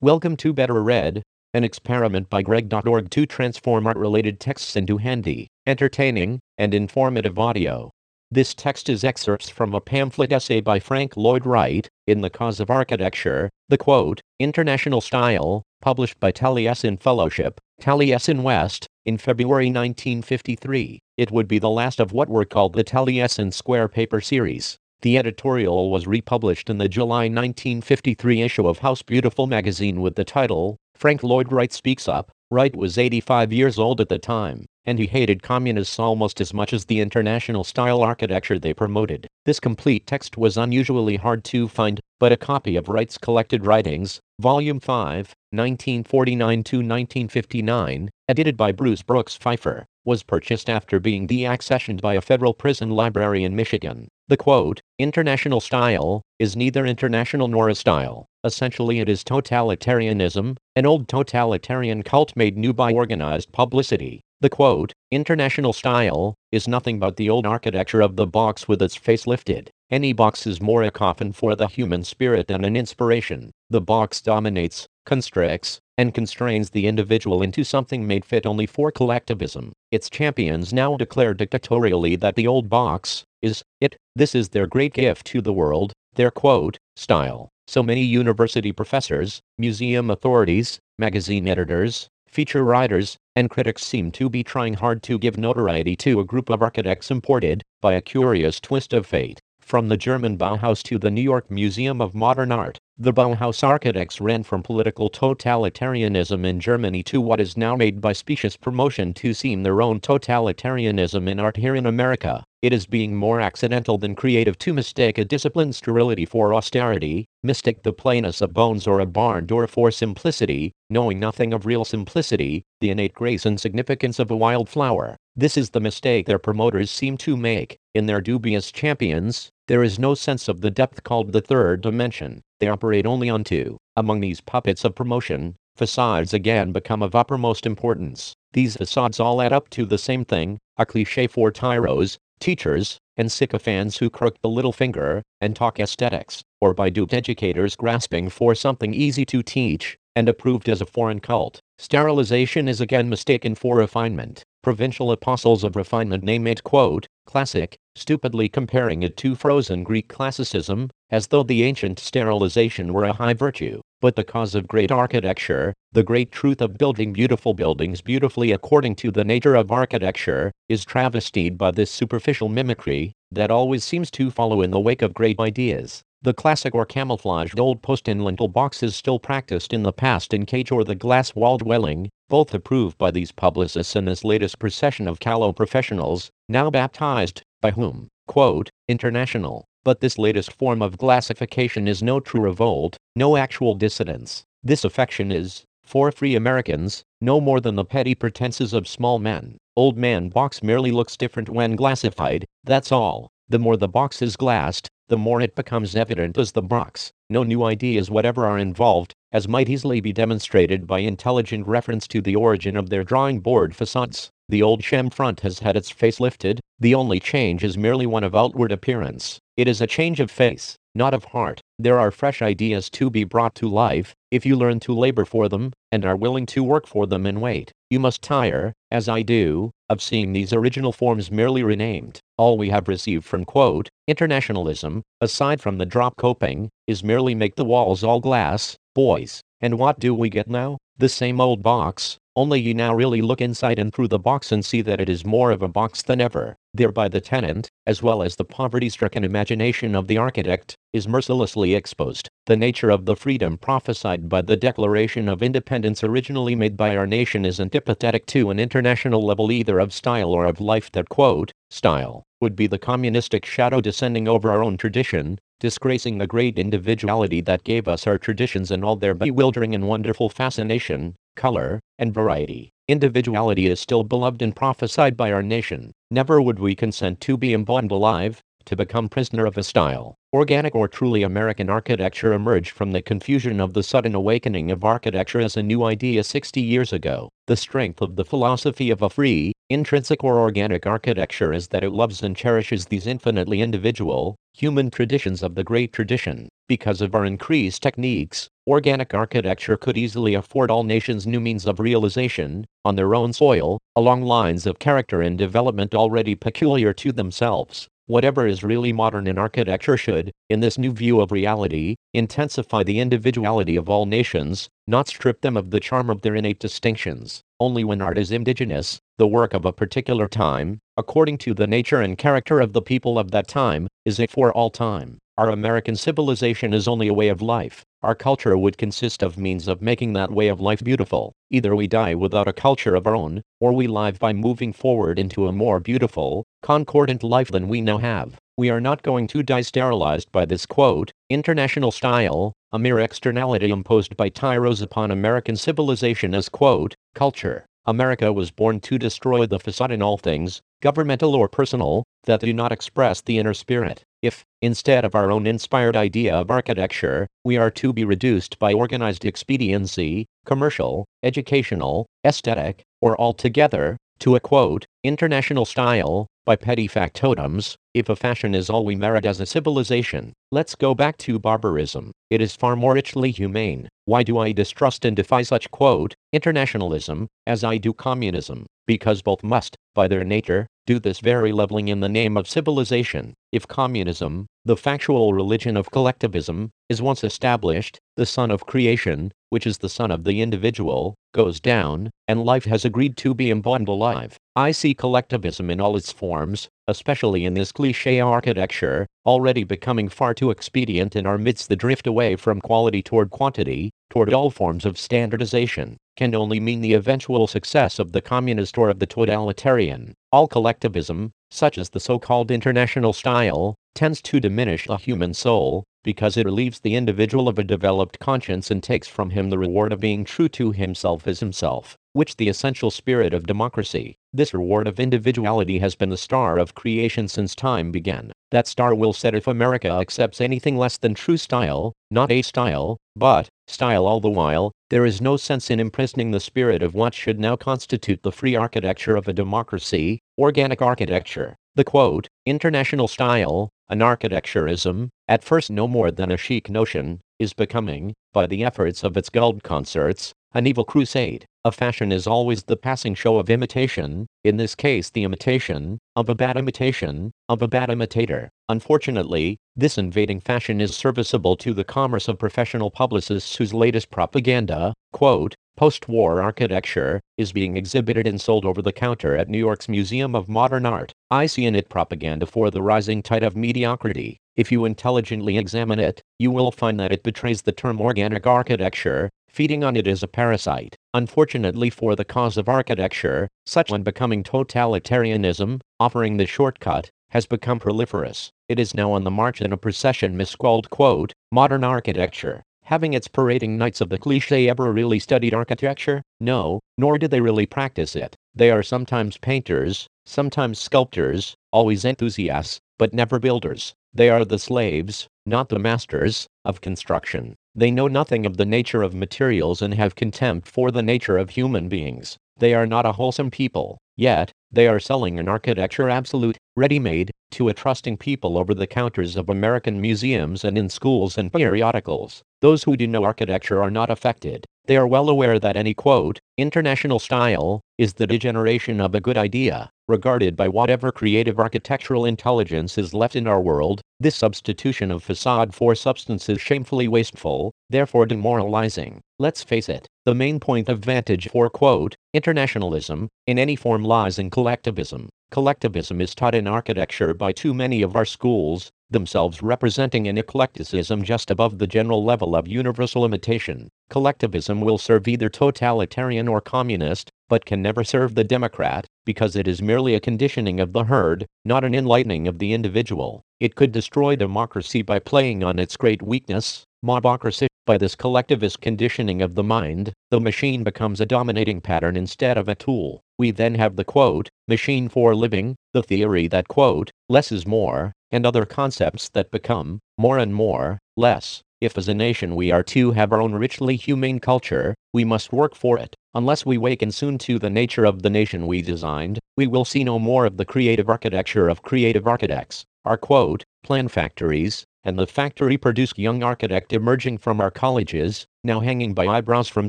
Welcome to Better Read, an experiment by Greg.org to transform art related texts into handy, entertaining, and informative audio. This text is excerpts from a pamphlet essay by Frank Lloyd Wright, In the Cause of Architecture, the quote, International Style, published by Taliesin Fellowship, Taliesin West, in February 1953. It would be the last of what were called the Taliesin Square Paper series. The editorial was republished in the July 1953 issue of House Beautiful magazine with the title, Frank Lloyd Wright Speaks Up. Wright was 85 years old at the time, and he hated communists almost as much as the international style architecture they promoted. This complete text was unusually hard to find, but a copy of Wright's collected writings, Volume 5, 1949 to 1959, edited by Bruce Brooks Pfeiffer, was purchased after being deaccessioned by a federal prison library in Michigan. The quote, international style, is neither international nor a style. Essentially it is totalitarianism, an old totalitarian cult made new by organized publicity. The quote, international style, is nothing but the old architecture of the box with its face lifted. Any box is more a coffin for the human spirit than an inspiration. The box dominates, constricts, and constrains the individual into something made fit only for collectivism. Its champions now declare dictatorially that the old box is it. This is their great gift to the world, their quote, style. So many university professors, museum authorities, magazine editors, feature writers, and critics seem to be trying hard to give notoriety to a group of architects imported, by a curious twist of fate, from the German Bauhaus to the New York Museum of Modern Art. The Bauhaus architects ran from political totalitarianism in Germany to what is now made by specious promotion to seem their own totalitarianism in art here in America. It is being more accidental than creative to mistake a disciplined sterility for austerity, mistake the plainness of bones or a barn door for simplicity, knowing nothing of real simplicity, the innate grace and significance of a wild flower. This is the mistake their promoters seem to make. In their dubious champions, there is no sense of the depth called the third dimension. They operate only on two. Among these puppets of promotion, facades again become of uppermost importance. These facades all add up to the same thing, a cliche for tyros, teachers, and sycophants who crook the little finger and talk aesthetics, or by duped educators grasping for something easy to teach and approved as a foreign cult. Sterilization is again mistaken for refinement. Provincial apostles of refinement name it, quote, classic, stupidly comparing it to frozen Greek classicism, as though the ancient sterilization were a high virtue. But the cause of great architecture, the great truth of building beautiful buildings beautifully according to the nature of architecture, is travestied by this superficial mimicry that always seems to follow in the wake of great ideas. The classic or camouflaged old post and lintel box is still practiced in the past in cage or the glass wall dwelling, both approved by these publicists and this latest procession of callow professionals, now baptized, by whom, quote, international. But this latest form of glassification is no true revolt, no actual dissidence. This affection is, for free Americans, no more than the petty pretenses of small men. Old man box merely looks different when glassified, that's all. The more the box is glassed, the more it becomes evident as the box. No new ideas whatever are involved, as might easily be demonstrated by intelligent reference to the origin of their drawing board facades. The old sham front has had its face lifted, the only change is merely one of outward appearance. It is a change of face, not of heart. There are fresh ideas to be brought to life, if you learn to labor for them, and are willing to work for them and wait. You must tire, as I do, of seeing these original forms merely renamed. All we have received from quote, internationalism, aside from the drop coping, is merely make the walls all glass, boys. And what do we get now? The same old box, only you now really look inside and through the box and see that it is more of a box than ever. Thereby the tenant, as well as the poverty-stricken imagination of the architect, is mercilessly exposed. The nature of the freedom prophesied by the Declaration of Independence originally made by our nation is antipathetic to an international level either of style or of life that quote, style, would be the communistic shadow descending over our own tradition, disgracing the great individuality that gave us our traditions and all their bewildering and wonderful fascination, color, and variety. Individuality is still beloved and prophesied by our nation. Never would we consent to be embalmed alive, to become prisoner of a style. Organic or truly American architecture emerged from the confusion of the sudden awakening of architecture as a new idea 60 years ago. The strength of the philosophy of a free, intrinsic or organic architecture is that it loves and cherishes these infinitely individual, human traditions of the great tradition. Because of our increased techniques, organic architecture could easily afford all nations new means of realization, on their own soil, along lines of character and development already peculiar to themselves. Whatever is really modern in architecture should, in this new view of reality, intensify the individuality of all nations, not strip them of the charm of their innate distinctions. Only when art is indigenous, the work of a particular time, according to the nature and character of the people of that time, is it for all time. Our American civilization is only a way of life. Our culture would consist of means of making that way of life beautiful. Either we die without a culture of our own, or we live by moving forward into a more beautiful, concordant life than we now have. We are not going to die sterilized by this quote, international style, a mere externality imposed by tyros upon American civilization as quote, culture. America was born to destroy the facade in all things, governmental or personal, that do not express the inner spirit. If, instead of our own inspired idea of architecture, we are to be reduced by organized expediency, commercial, educational, aesthetic, or altogether, to a quote, international style, by petty factotums, if a fashion is all we merit as a civilization, let's go back to barbarism. It is far more richly humane. Why do I distrust and defy such quote, internationalism, as I do communism? Because both must, by their nature, do this very leveling in the name of civilization. If communism, the factual religion of collectivism, is once established, the sun of creation, which is the sun of the individual, goes down, and life has agreed to be embodied alive. I see collectivism in all its forms, especially in this cliché architecture, already becoming far too expedient in our midst the drift away from quality toward quantity, toward all forms of standardization, can only mean the eventual success of the communist or of the totalitarian. All collectivism, such as the so-called international style, tends to diminish the human soul, because it relieves the individual of a developed conscience and takes from him the reward of being true to himself as himself, which the essential spirit of democracy. This reward of individuality has been the star of creation since time began. That star will set if America accepts anything less than true style, not a style, but style all the while, there is no sense in imprisoning the spirit of what should now constitute the free architecture of a democracy, organic architecture. The quote, international style, an architecturism, at first no more than a chic notion, is becoming, by the efforts of its guild concerts, an evil crusade. A fashion is always the passing show of imitation, in this case the imitation, of a bad imitation, of a bad imitator. Unfortunately, this invading fashion is serviceable to the commerce of professional publicists whose latest propaganda, quote, post-war architecture, is being exhibited and sold over the counter at New York's Museum of Modern Art. I see in it propaganda for the rising tide of mediocrity. If you intelligently examine it, you will find that it betrays the term organic architecture, feeding on it is a parasite. Unfortunately for the cause of architecture, such one becoming totalitarianism, offering the shortcut, has become proliferous. It is now on the march in a procession miscalled, quote, modern architecture having its parading knights of the cliché ever really studied architecture? No, nor did they really practice it. They are sometimes painters, sometimes sculptors, always enthusiasts, but never builders. They are the slaves, not the masters, of construction. They know nothing of the nature of materials and have contempt for the nature of human beings. They are not a wholesome people, yet, they are selling an architecture absolute, ready-made, to a trusting people over the counters of American museums and in schools and periodicals. Those who do know architecture are not affected. They are well aware that any quote, international style, is the degeneration of a good idea, regarded by whatever creative architectural intelligence is left in our world, this substitution of facade for substance is shamefully wasteful, therefore demoralizing. Let's face it, the main point of vantage for quote, internationalism, in any form lies in collectivism. Collectivism is taught in architecture by too many of our schools, themselves representing an eclecticism just above the general level of universal imitation. Collectivism will serve either totalitarian or communist, but can never serve the Democrat, because it is merely a conditioning of the herd, not an enlightening of the individual. It could destroy democracy by playing on its great weakness, mobocracy. By this collectivist conditioning of the mind, the machine becomes a dominating pattern instead of a tool. We then have the quote, machine for living, the theory that quote, less is more, and other concepts that become, more and more, less. If as a nation we are to have our own richly humane culture, we must work for it. Unless we waken soon to the nature of the nation we designed, we will see no more of the creative architecture of creative architects. Our quote, plan factories, and the factory-produced young architect emerging from our colleges, now hanging by eyebrows from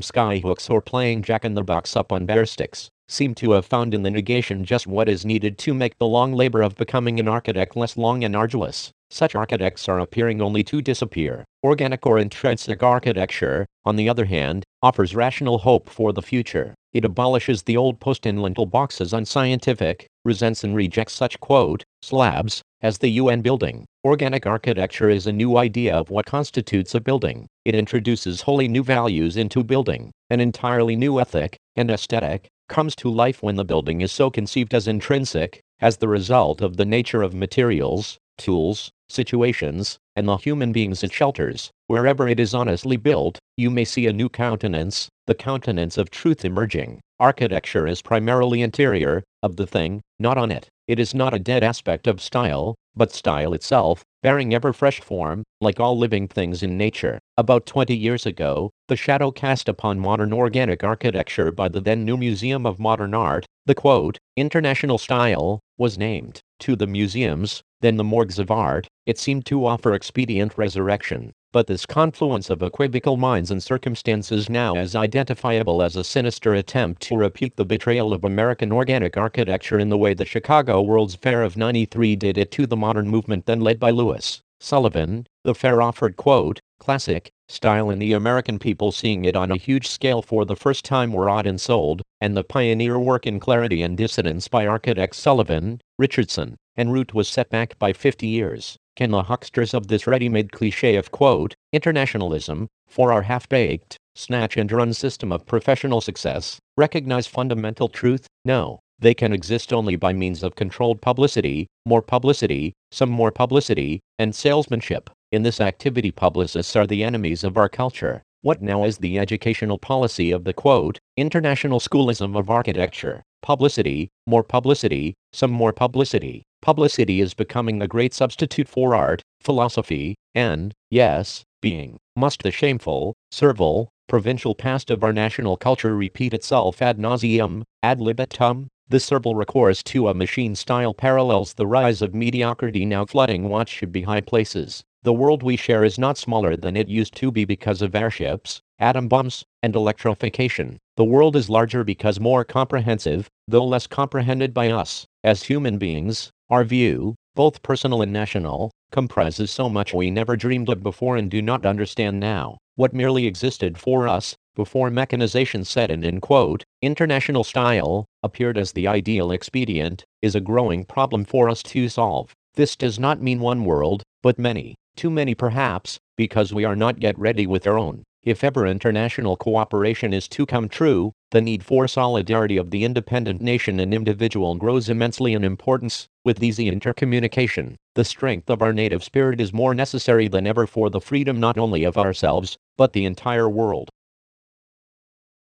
skyhooks or playing jack-in-the-box up on bare sticks, seem to have found in the negation just what is needed to make the long labor of becoming an architect less long and arduous. Such architects are appearing only to disappear. Organic or intrinsic architecture, on the other hand, offers rational hope for the future. It abolishes the old post and lintel box as unscientific, resents and rejects such quote, slabs, as the UN building. Organic architecture is a new idea of what constitutes a building. It introduces wholly new values into building. An entirely new ethic and aesthetic comes to life when the building is so conceived as intrinsic, as the result of the nature of materials, tools, situations, and the human beings it shelters. Wherever it is honestly built, you may see a new countenance, the countenance of truth emerging. Architecture is primarily interior, of the thing, not on it. It is not a dead aspect of style, but style itself, bearing ever fresh form, like all living things in nature. About 20 years ago, the shadow cast upon modern organic architecture by the then new Museum of Modern Art, the quote, international style, was named. To the museums, then the morgues of art, it seemed to offer expedient resurrection. But this confluence of equivocal minds and circumstances now is identifiable as a sinister attempt to repeat the betrayal of American organic architecture in the way the Chicago World's Fair of 93 did it to the modern movement then led by Louis Sullivan. The fair offered, quote, classic, style and the American people seeing it on a huge scale for the first time were awed and sold, and the pioneer work in clarity and dissonance by architects Sullivan, Richardson, and Root was set back by 50 years. Can the hucksters of this ready-made cliché of quote, internationalism, for our half-baked, snatch and run system of professional success, recognize fundamental truth? No. They can exist only by means of controlled publicity, more publicity, some more publicity, and salesmanship. In this activity publicists are the enemies of our culture. What now is the educational policy of the quote, international schoolism of architecture? Publicity, more publicity, some more publicity. Publicity is becoming a great substitute for art, philosophy, and, yes, being. Must the shameful, servile, provincial past of our national culture repeat itself ad nauseum, ad libitum? The servile recourse to a machine style parallels the rise of mediocrity now flooding what should be high places. The world we share is not smaller than it used to be because of airships, atom bombs, and electrification. The world is larger because more comprehensive, though less comprehended by us. As human beings, our view, both personal and national, comprises so much we never dreamed of before and do not understand now. What merely existed for us, before mechanization set in, in quote, international style, appeared as the ideal expedient, is a growing problem for us to solve. This does not mean one world, but many. Too many perhaps, because we are not yet ready with our own. If ever international cooperation is to come true, the need for solidarity of the independent nation and individual grows immensely in importance. With easy intercommunication, the strength of our native spirit is more necessary than ever for the freedom not only of ourselves, but the entire world.